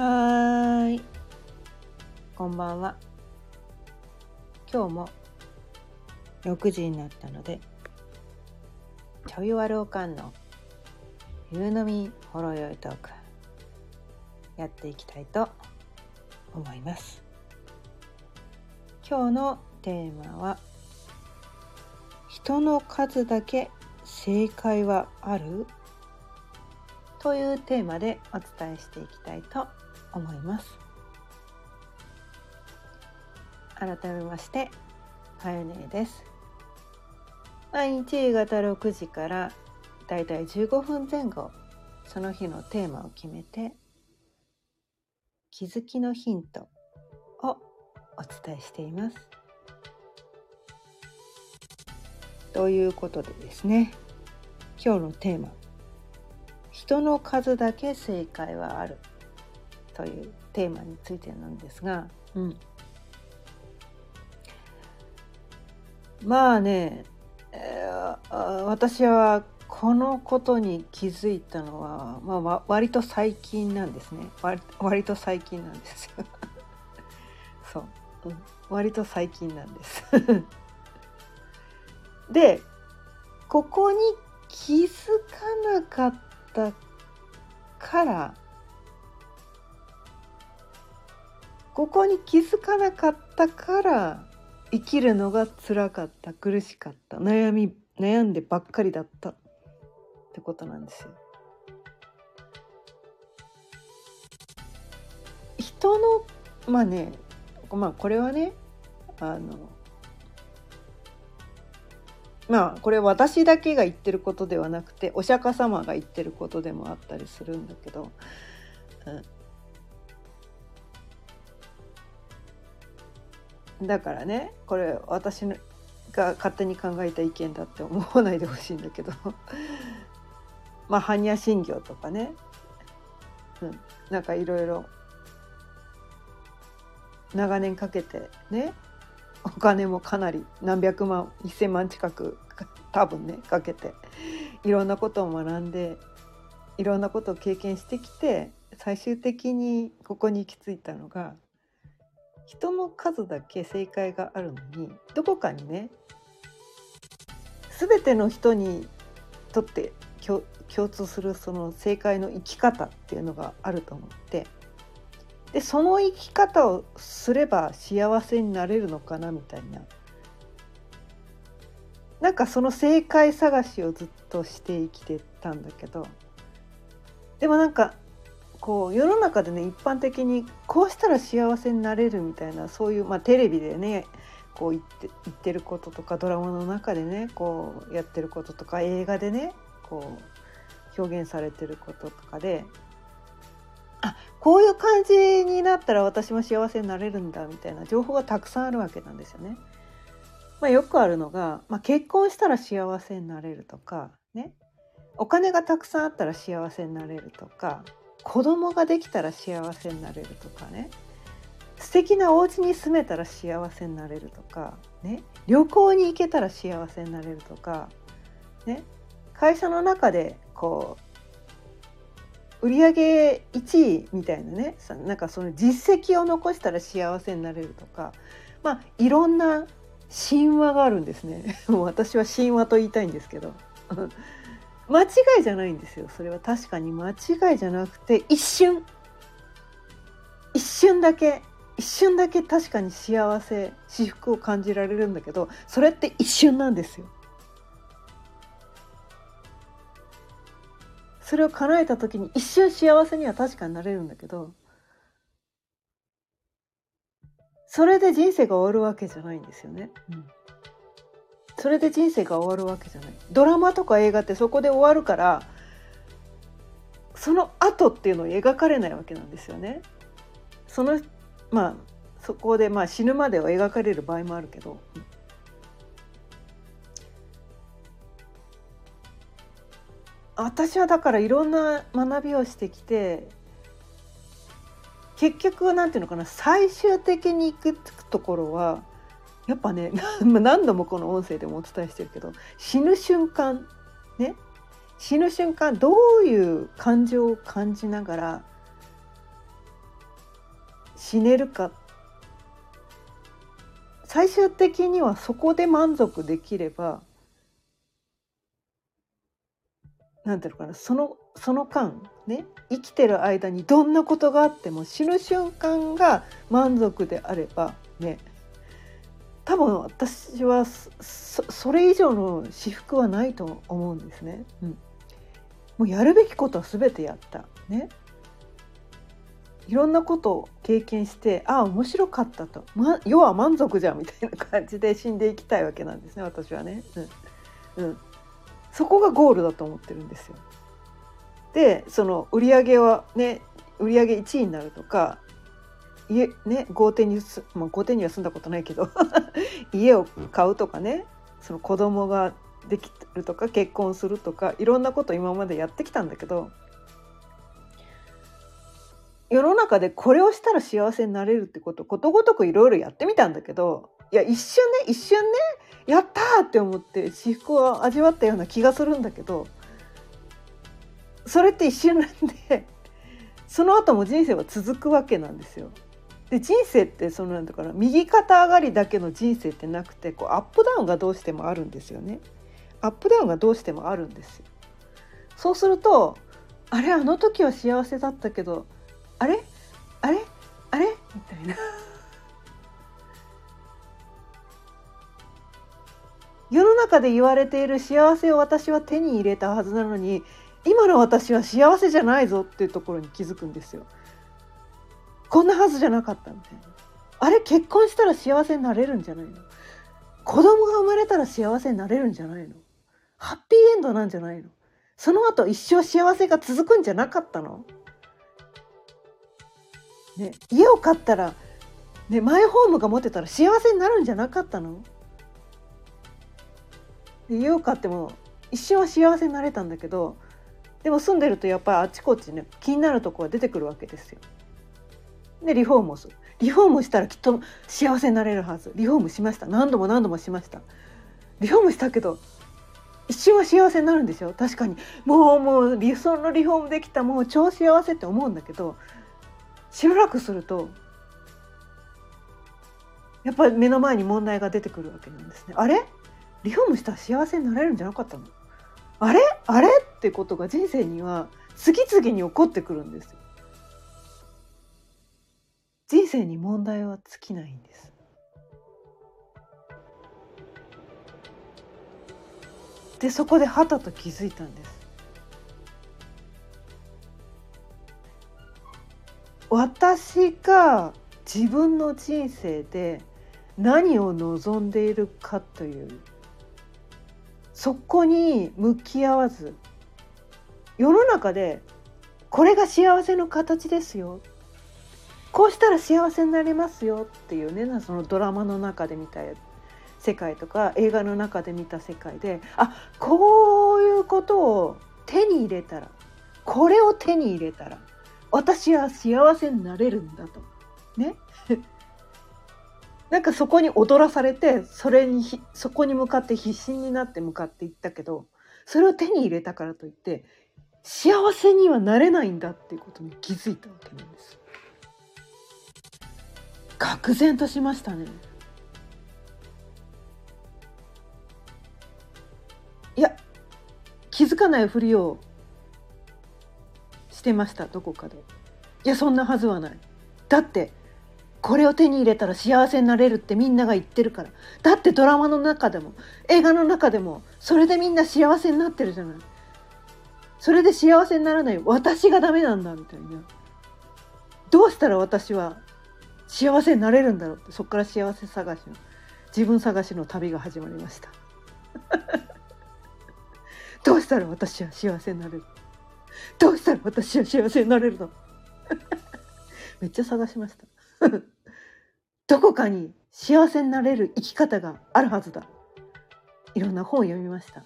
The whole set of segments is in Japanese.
はーい。こんばんは。今日も6時になったので、ちょいわるおかんの夕飲みほろよいトークやっていきたいと思います。今日のテーマは人の数だけ正解はある？というテーマでお伝えしていきたいと思います思います。改めましてかよねです。毎日夕方6時からだいたい15分前後その日のテーマを決めて気づきのヒントをお伝えしています。ということでですね今日のテーマ「人の数だけ正解はある」というテーマについてなんですが、うん、まあね、えー、私はこのことに気づいたのは、まあ、割と最近なんですね。割割と最近なんですよ。そう、うん、割と最近なんです。でここに気づかなかったからここに気づかなかったから生きるのが辛かった苦しかった悩み悩んでばっかりだったってことなんですよ。人のまあねまあこれはねあのまあこれ私だけが言ってることではなくてお釈迦様が言ってることでもあったりするんだけど、うん、だからねこれ私が勝手に考えた意見だって思わないでほしいんだけど。まあ般若心経とかね、うん、なんかいろいろ。長年かけてねお金もかなり何百万1,000万近く多分ねかけて。いろんなことを学んでいろんなことを経験してきて最終的にここに行き着いたのが人の数だけ正解があるのにどこかにね全ての人にとって共通するその正解の生き方っていうのがあると思ってでその生き方をすれば幸せになれるのかなみたいな。なんかその正解探しをずっとして生きてたんだけどでもなんかこう世の中でね一般的にこうしたら幸せになれるみたいなそういう、まあ、テレビでねこう言って言ってることとかドラマの中でねこうやってることとか映画でねこう表現されてることとかであこういう感じになったら私も幸せになれるんだみたいな情報がたくさんあるわけなんですよね。まあ、よくあるのが、まあ、結婚したら幸せになれるとかねお金がたくさんあったら幸せになれるとか子供ができたら幸せになれるとかね。素敵なお家に住めたら幸せになれるとか、ね、旅行に行けたら幸せになれるとか、ね、会社の中でこう売上1位みたいなねなんかその実績を残したら幸せになれるとかまあいろんな神話があるんですね。もう私は神話と言いたいんですけど。間違いじゃないんですよそれは。確かに。間違いじゃなくて一瞬。一瞬だけ。一瞬だけ確かに幸せ至福を感じられるんだけどそれって一瞬なんですよ。それを叶えた時に一瞬幸せには確かになれるんだけどそれで人生が終わるわけじゃないんですよね。うん、それで人生が終わるわけじゃない。ドラマとか映画ってそこで終わるからその後っていうのを描かれないわけなんですよね。そのまあそこでまあ死ぬまでは描かれる場合もあるけど。私はだからいろんな学びをしてきて結局なんていうのかな最終的に行くところはやっぱね 何度もこの音声でもお伝えしてるけど死ぬ瞬間ね？死ぬ瞬間どういう感情を感じながら死ねるか。最終的にはそこで満足できればなんていうのかなそのその間ね？生きてる間にどんなことがあっても死ぬ瞬間が満足であればね？多分私はそれ以上の私服はないと思うんですね。うん、もうやるべきことは全てやったね。いろんなことを経験してああ面白かったと、ま、要は満足じゃんみたいな感じで死んでいきたいわけなんですね私はね。うん、うん、そこがゴールだと思ってるんですよ。でその売り上げはね売り上げ1位になるとか家ね豪邸にす、まあ、豪邸には住んだことないけど 家を買うとかねその子供ができるとか結婚するとかいろんなこと今までやってきたんだけど世の中でこれをしたら幸せになれるってことことごとくいろいろやってみたんだけどいや一瞬ね一瞬ねやったって思って私服を味わったような気がするんだけどそれって一瞬なんでその後も人生は続くわけなんですよ。で人生ってそのなんだから右肩上がりだけの人生ってなくてこうアップダウンがどうしてもあるんですよね。アップダウンがどうしてもあるんですよ。そうするとあれあの時は幸せだったけどあれ？あれ？あれ？みたいな。世の中で言われている幸せを私は手に入れたはずなのに今の私は幸せじゃないぞっていうところに気づくんですよ。こんなはずじゃなかったみたいな。あれ結婚したら幸せになれるんじゃないの？子供が生まれたら幸せになれるんじゃないの？ハッピーエンドなんじゃないの？その後一生幸せが続くんじゃなかったの？ね、家を買ったら、ね、マイホームが持てたら幸せになるんじゃなかったの？家を買っても一瞬は幸せになれたんだけどでも住んでるとやっぱりあちこちね気になるとこが出てくるわけですよ。でリフォームをする。リフォームしたらきっと幸せになれるはず。リフォームしました。何度も何度もしました。リフォームしたけど一瞬は幸せになるんですよ確かに。もうもう理想のリフォームできた。もう超幸せって思うんだけどしばらくするとやっぱり目の前に問題が出てくるわけなんですね。あれ？リフォームしたら幸せになれるんじゃなかったの？あれ？あれ？ってことが人生には次々に起こってくるんですよ。生に問題は尽きないんです。でそこではたと気づいたんです。私が自分の人生で何を望んでいるかというそこに向き合わず世の中でこれが幸せの形ですよこうしたら幸せになりますよっていうねそのドラマの中で見た世界とか映画の中で見た世界であこういうことを手に入れたらこれを手に入れたら私は幸せになれるんだとね なんかそこに踊らされてそれにそこに向かって必死になって向かっていったけどそれを手に入れたからといって幸せにはなれないんだっていうことに気づいたわけなんです。愕然としましたね。いや気づかないふりをしてましたどこかで。いやそんなはずはない。だってこれを手に入れたら幸せになれるってみんなが言ってるからだってドラマの中でも映画の中でもそれでみんな幸せになってるじゃないそれで幸せにならない私がダメなんだみたいなどうしたら私は幸せになれるんだろうってそこから幸せ探しの自分探しの旅が始まりました。どうしたら私は幸せになれる？どうしたら私は幸せになれるの？めっちゃ探しました。どこかに幸せになれる生き方があるはずだ。いろんな本を読みました、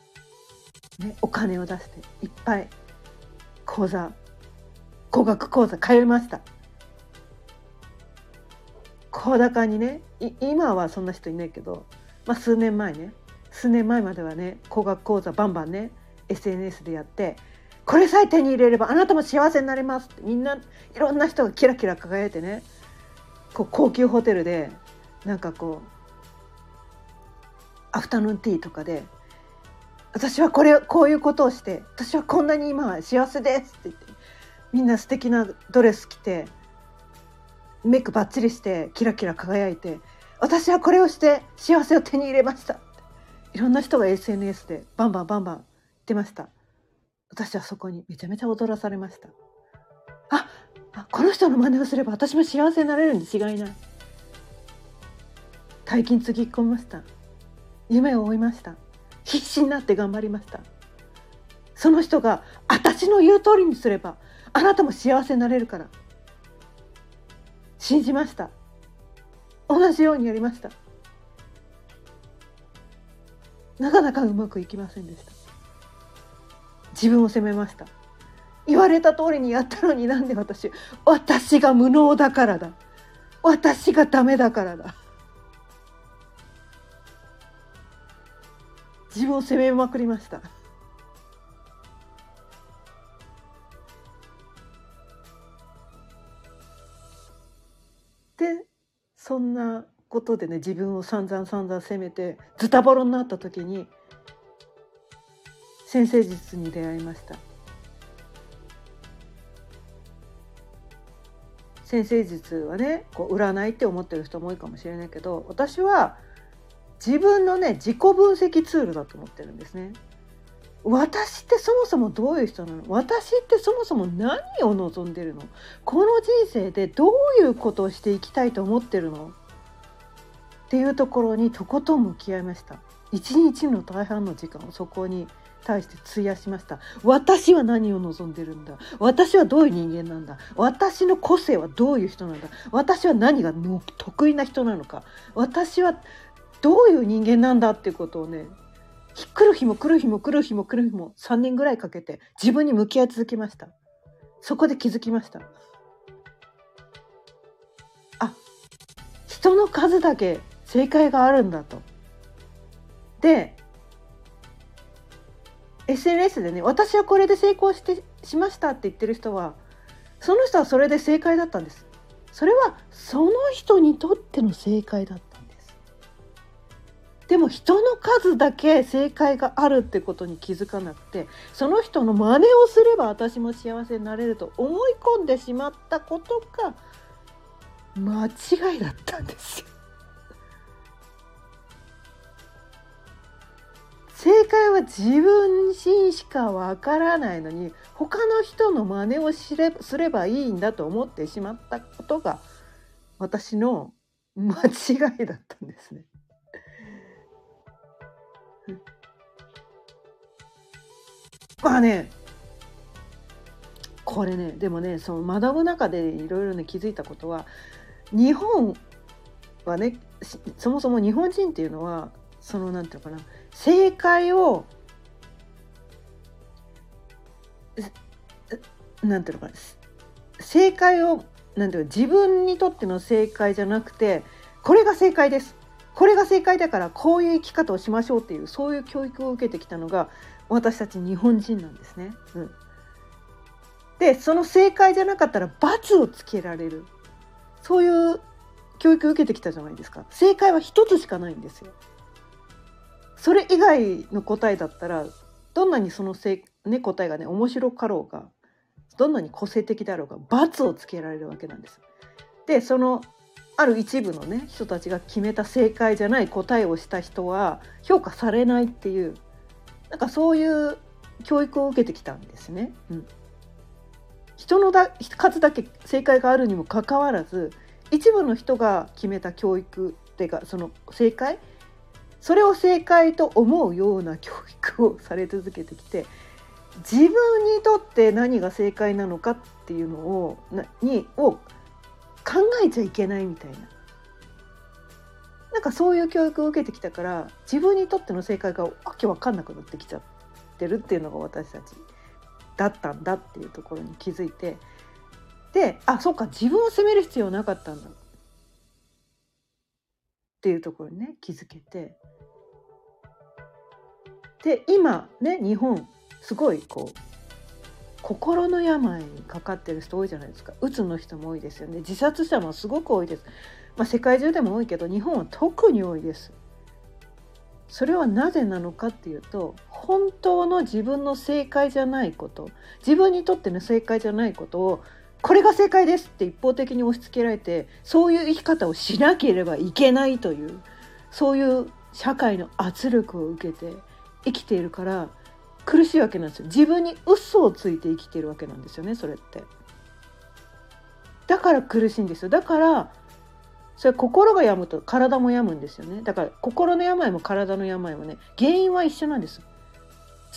ね、お金を出していっぱい講座高額講座通いました。高高にね今はそんな人いないけど、まあ、数年前ね数年前まではね高額講座バンバンね SNS でやってこれさえ手に入れればあなたも幸せになれますってみんないろんな人がキラキラ輝いてねこう高級ホテルでなんかこうアフタヌーンティーとかで私はこれこういうことをして私はこんなに今は幸せですって言ってみんな素敵なドレス着てメイクバッチリしてキラキラ輝いて私はこれをして幸せを手に入れました。いろんな人が SNS でバンバンバンバン言ってました。私はそこにめちゃめちゃ踊らされました。ああこの人の真似をすれば私も幸せになれるに違いない。大金つぎ込みました。夢を追いました。必死になって頑張りました。その人が私の言う通りにすればあなたも幸せになれるから。信じました。同じようにやりました。なかなかうまくいきませんでした。自分を責めました。言われた通りにやったのになんで私私が無能だからだ。私がダメだからだ。自分を責めまくりました。そんなことでね自分を散々散々責めてズタボロになった時に先生術に出会いました先生術はねこう占いって思ってる人も多いかもしれないけど私は自分のね自己分析ツールだと思ってるんですね。私ってそもそもどういう人なの？私ってそもそも何を望んでるの？この人生でどういうことをしていきたいと思ってるの？っていうところにとことん向き合いました。一日の大半の時間をそこに対して費やしました。私は何を望んでるんだ？私はどういう人間なんだ？私の個性はどういう人なんだ？私は何が得意な人なのか？私はどういう人間なんだ？っていうことをね来る日も来る日も来る日も来る日も3年ぐらいかけて自分に向き合い続けました。そこで気づきました。あ人の数だけ正解があるんだと。で SNS でね私はこれで成功してしましたって言ってる人はその人はそれで正解だったんです。それはその人にとっての正解だった。でも人の数だけ正解があるってことに気づかなくてその人の真似をすれば私も幸せになれると思い込んでしまったことが間違いだったんですよ 正解は自分自身しかわからないのに他の人の真似をしれすればいいんだと思ってしまったことが私の間違いだったんですね。まあね。これねでもねその学ぶ中でいろいろね気づいたことは日本はねそもそも日本人っていうのはそのなんていうのかな正解をなんていうのかな正解をなんていう自分にとっての正解じゃなくてこれが正解です。これが正解だからこういう生き方をしましょうっていうそういう教育を受けてきたのが私たち日本人なんですね。うん、でその正解じゃなかったら罰をつけられるそういう教育を受けてきたじゃないですか正解は一つしかないんですよ。それ以外の答えだったらどんなにそのせ、ね、答えがね面白かろうがどんなに個性的であろうが罰をつけられるわけなんです。でそのある一部のね人たちが決めた正解じゃない答えをした人は評価されないっていうなんかそういう教育を受けてきたんですね。うん、人のだ数だけ正解があるにもかかわらず一部の人が決めた教育っていうかその正解？それを正解と思うような教育をされ続けてきて自分にとって何が正解なのかっていうのをなにを考えちゃいけないみたいな。なんかそういう教育を受けてきたから自分にとっての正解がわけわかんなくなってきちゃってるっていうのが私たちだったんだっていうところに気づいてであそうか自分を責める必要なかったんだっていうところにね気づけてで今ね日本すごいこう心の病にかかってる人多いじゃないですか。うつの人も多いですよね。自殺者もすごく多いです、まあ、世界中でも多いけど日本は特に多いです。それはなぜなのかっていうと本当の自分の正解じゃないこと。自分にとっての正解じゃないことをこれが正解ですって一方的に押し付けられてそういう生き方をしなければいけないというそういう社会の圧力を受けて生きているから苦しいわけなんですよ。自分に嘘をついて生きているわけなんですよねそれって。だから苦しいんですよ。だからそれ心が病むと体も病むんですよね。だから心の病も体の病もね原因は一緒なんです。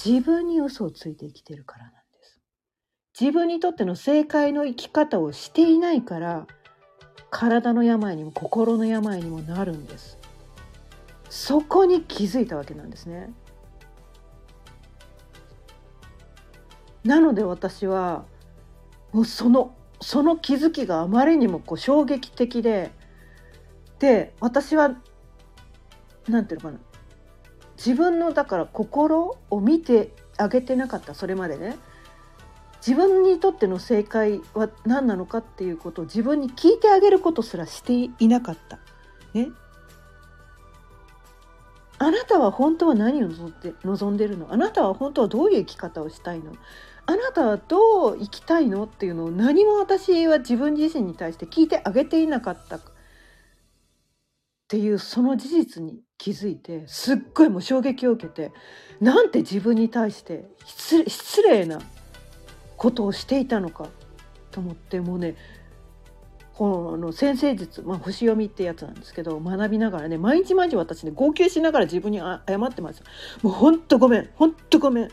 自分に嘘をついて生きてるからなんです。自分にとっての正解の生き方をしていないから体の病にも心の病にもなるんです。そこに気づいたわけなんですね。なので私はもうそのその気づきがあまりにもこう衝撃的でで私は何て言うのかな。自分のだから心を見てあげてなかった。それまでね。自分にとっての正解は何なのかっていうことを自分に聞いてあげることすらしていなかった。ね、あなたは本当は何を望んで望んでるの？あなたは本当はどういう生き方をしたいの？あなたはどう生きたいの？っていうのを何も私は自分自身に対して聞いてあげていなかった。っていうその事実に気づいてすっごいもう衝撃を受けてなんて自分に対して失礼なことをしていたのかと思ってもうねこの先生術、まあ、星読みってやつなんですけど学びながらね毎日毎日私ね号泣しながら自分に謝ってますもうほんとごめんほんとごめん。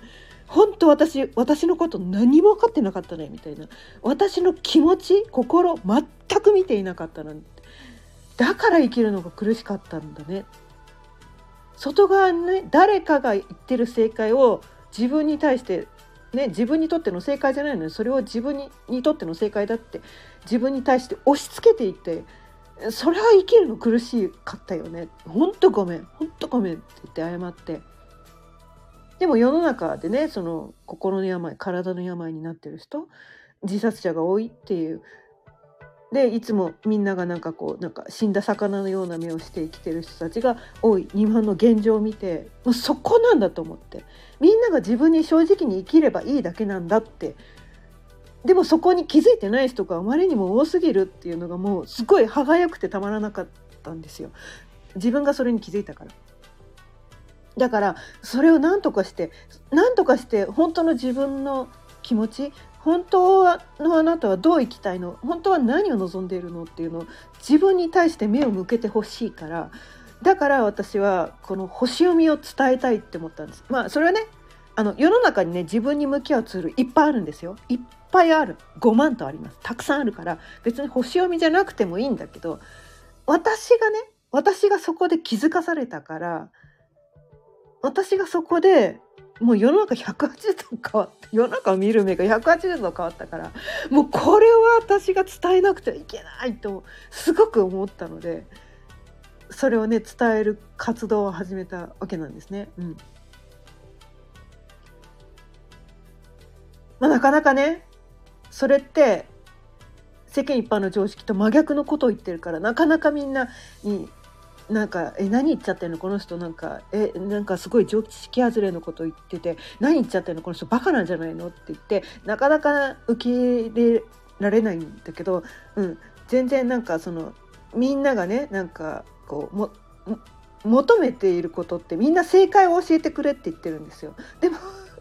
本当私私のこと何も分かってなかったねみたいな。私の気持ち心全く見ていなかったなんて。だから生きるのが苦しかったんだね。外側にね誰かが言ってる正解を自分に対してね自分にとっての正解じゃないのにそれを自分ににとっての正解だって自分に対して押し付けていってそれは生きるの苦しかったよね。ほんとごめん。ほんとごめんって言って謝って。でも世の中でねその心の病体の病になってる人自殺者が多いっていうでいつもみんながなんかこうなんか死んだ魚のような目をして生きてる人たちが多い日本の現状を見てもうそこなんだと思って。みんなが自分に正直に生きればいいだけなんだって。でもそこに気づいてない人があまりにも多すぎるっていうのがもうすごい歯がゆくてたまらなかったんですよ。自分がそれに気づいたから。だからそれを何とかして何とかして本当の自分の気持ち本当のあなたはどう生きたいの？本当は何を望んでいるの？っていうのを自分に対して目を向けてほしいから。だから私はこの星読みを伝えたいって思ったんです。まあそれはねあの世の中にね自分に向き合うツールいっぱいあるんですよ。いっぱいある。5万とあります。たくさんあるから。別に星読みじゃなくてもいいんだけど私がね私がそこで気づかされたから私がそこでもう世の中180度変わって世の中を見る目が180度変わったからもうこれは私が伝えなくてはいけないとすごく思ったのでそれをね伝える活動を始めたわけなんですね。うんまあ、なかなかねそれって世間一般の常識と真逆のことを言ってるからなかなかみんなになんか「え何言っちゃってんの？この人なんかえなんかすごい常識外れのこと言ってて何言っちゃってんの？この人バカなんじゃないの?」って言ってなかなか受け入れられないんだけど、うん、全然なんかそのみんながねなんかこうも求めていることってみんな正解を教えてくれって言ってるんですよ。でも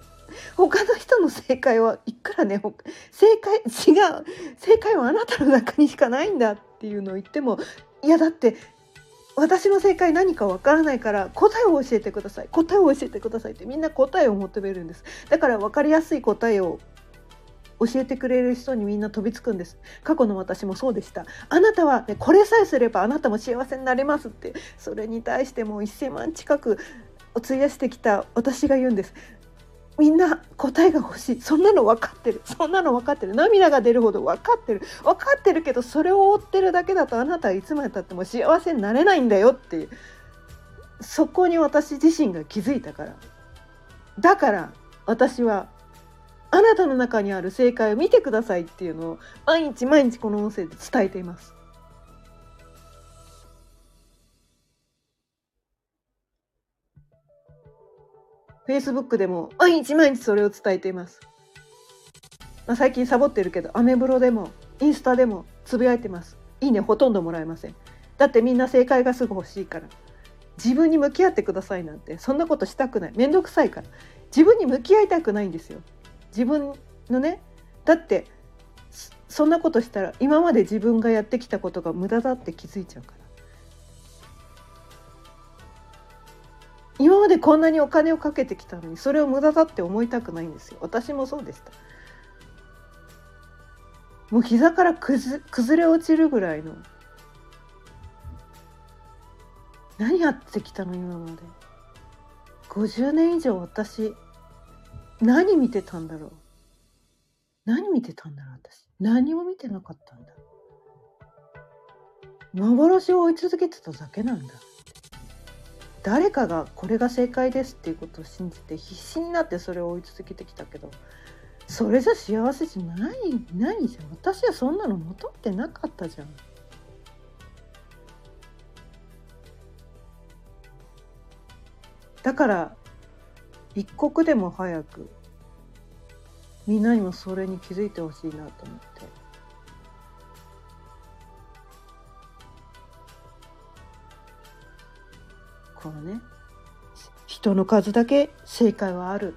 他の人の正解はいくらね正解違う正解はあなたの中にしかないんだっていうのを言ってもいやだって私の正解何かわからないから答えを教えてください。答えを教えてくださいってみんな答えを求めるんです。だから分かりやすい答えを教えてくれる人にみんな飛びつくんです。過去の私もそうでした。あなたは、ね、これさえすればあなたも幸せになれますってそれに対してもう1000万近くを費やしてきた私が言うんです。みんな答えが欲しい。そんなの分かってる。そんなの分かってる。涙が出るほど分かってる。分かってるけどそれを追ってるだけだとあなたはいつまでたっても幸せになれないんだよっていう。そこに私自身が気づいたから。だから私はあなたの中にある正解を見てくださいっていうのを毎日毎日この音声で伝えています。Facebook でも毎日毎日それを伝えています。まあ、最近サボってるけどアメブロでもインスタでもつぶやいてます。いいねほとんどもらえません。だってみんな正解がすぐ欲しいから。自分に向き合ってくださいなんてそんなことしたくない面倒くさいから自分に向き合いたくないんですよ自分のねだってそんなことしたら今まで自分がやってきたことが無駄だって気づいちゃうから今までこんなにお金をかけてきたのにそれを無駄だって思いたくないんですよ。私もそうでした。もう膝から崩れ落ちるぐらいの。何やってきたの今まで。50年以上私何見てたんだろう。何見てたんだろう私。何も見てなかったんだ。幻を追い続けてただけなんだ。誰かがこれが正解ですっていうことを信じて必死になってそれを追い続けてきたけどそれじゃ幸せじゃないないじゃん私はそんなの求めてなかったじゃん。だから一刻でも早くみんなにもそれに気づいてほしいなと思ってこのね。人の数だけ正解はある。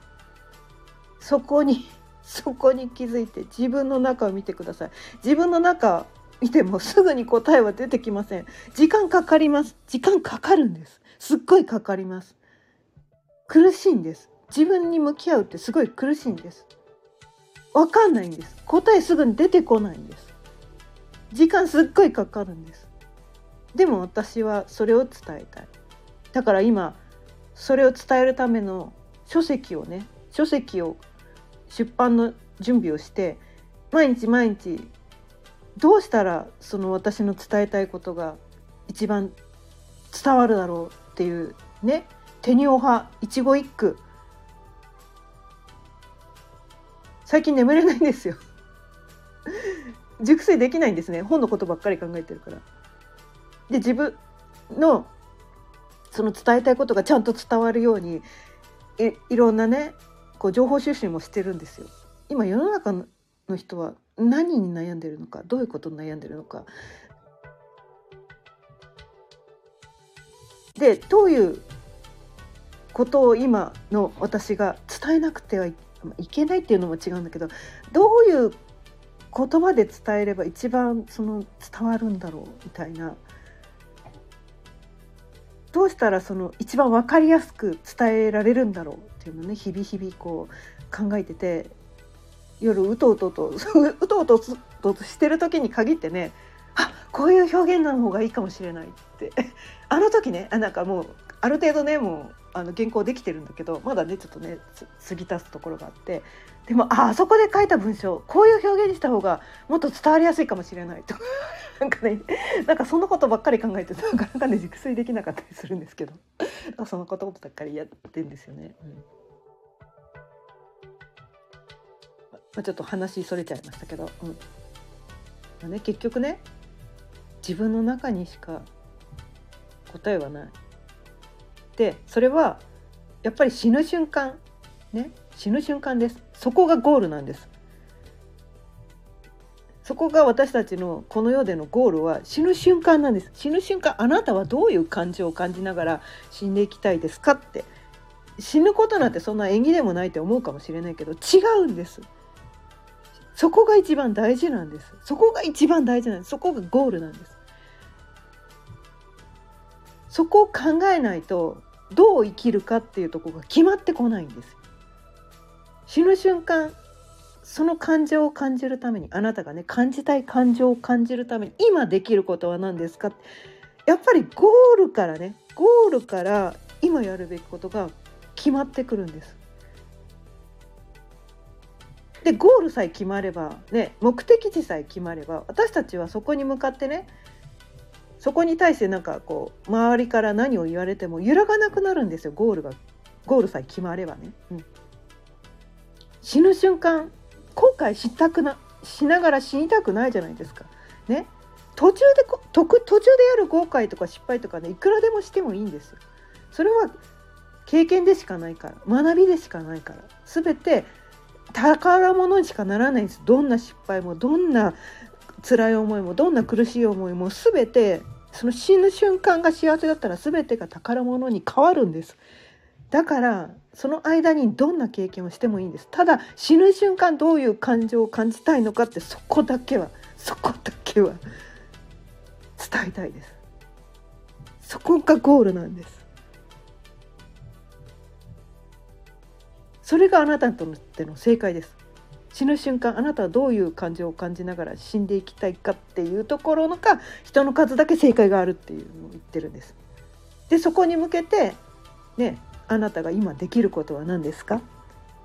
そこに そこに気づいて自分の中を見てください。自分の中見てもすぐに答えは出てきません。時間かかります。時間かかるんです。すっごいかかります。苦しいんです。自分に向き合うってすごい苦しいんです。わかんないんです。答えすぐに出てこないんです。時間すっごいかかるんです。でも私はそれを伝えたい。だから今それを伝えるための書籍をね書籍を出版の準備をして毎日毎日どうしたらその私の伝えたいことが一番伝わるだろうっていうねテニオ派一期一句。最近眠れないんですよ。熟睡できないんですね。本のことばっかり考えてるから。で自分のその伝えたいことがちゃんと伝わるようにいいろんなねこう情報収集もしてるんですよ。今世の中の人は何に悩んでるのかどういうことに悩んでるのか。でどういうことを今の私が伝えなくてはいけないっていうのも違うんだけどどういう言葉で伝えれば一番その伝わるんだろうみたいなどうしたらその一番分かりやすく伝えられるんだろうっていうのね日々日々こう考えてて夜うとうと とうとうととしてる時に限ってねあこういう表現の方がいいかもしれないって。あの時ねあなんかもうある程度ねもうあの原稿できてるんだけどまだねちょっとね過ぎ足すところがあってでもああそこで書いた文章こういう表現にした方がもっと伝わりやすいかもしれないと なんかねなんかそのことばっかり考えてなかなかね熟睡できなかったりするんですけど そのことばっかりやってんですよね。うんまあ、ちょっと話それちゃいましたけど、うんまあね、結局ね自分の中にしか答えはない。でそれはやっぱり死ぬ瞬間ね死ぬ瞬間です。そこがゴールなんです。そこが私たちのこの世でのゴールは死ぬ瞬間なんです。死ぬ瞬間あなたはどういう感情を感じながら死んでいきたいですかって。死ぬことなんてそんな縁起でもないって思うかもしれないけど違うんです。そこが一番大事なんです。そこが一番大事なんです。そこがゴールなんです。そこを考えないとどう生きるかっていうとこが決まってこないんです死ぬ瞬間その感情を感じるためにあなたがね感じたい感情を感じるために今できることは何ですか？やっぱりゴールからねゴールから今やるべきことが決まってくるんです。でゴールさえ決まればね目的地さえ決まれば私たちはそこに向かってねそこに対してなんかこう周りから何を言われても揺らがなくなるんですよ。ゴールが。ゴールさえ決まればね。うん。死ぬ瞬間後悔したくなしながら死にたくないじゃないですか。ね。途中で途中でやる後悔とか失敗とかねいくらでもしてもいいんですよ。それは経験でしかないから。学びでしかないから。全て宝物にしかならないんです。どんな失敗もどんな辛い思いもどんな苦しい思いも全てその死ぬ瞬間が幸せだったら全てが宝物に変わるんです。だからその間にどんな経験をしてもいいんです。ただ死ぬ瞬間どういう感情を感じたいのかってそこだけはそこだけは伝えたいです。そこがゴールなんです。それがあなたにとっての正解です。死ぬ瞬間あなたはどういう感情を感じながら死んでいきたいかっていうところのか人の数だけ正解があるっていうのを言ってるんです。でそこに向けてねあなたが今できることは何ですか？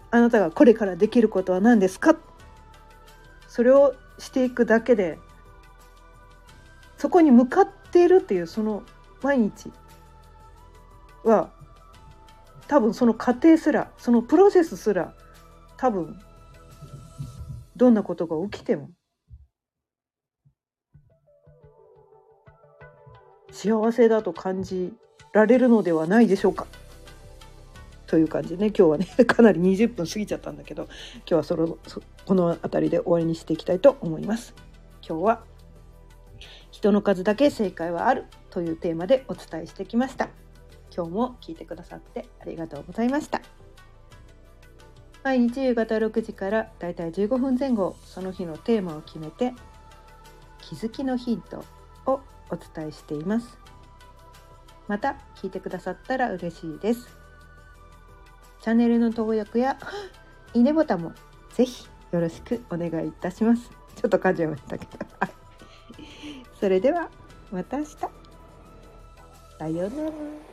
あなたがこれからできることは何ですか？それをしていくだけでそこに向かっているっていうその毎日は多分その過程すらそのプロセスすら多分どんなことが起きても幸せだと感じられるのではないでしょうか。という感じでね今日はね かなり20分過ぎちゃったんだけど今日はそのこの辺りで終わりにしていきたいと思います。今日は人の数だけ正解はあるというテーマでお伝えしてきました。今日も聞いてくださってありがとうございました。毎日夕方6時からだいたい15分前後その日のテーマを決めて気づきのヒントをお伝えしています。また聞いてくださったら嬉しいです。チャンネルの登録や いいねボタンもぜひよろしくお願いいたします。ちょっと感じましたけど。それではまた明日。さようなら。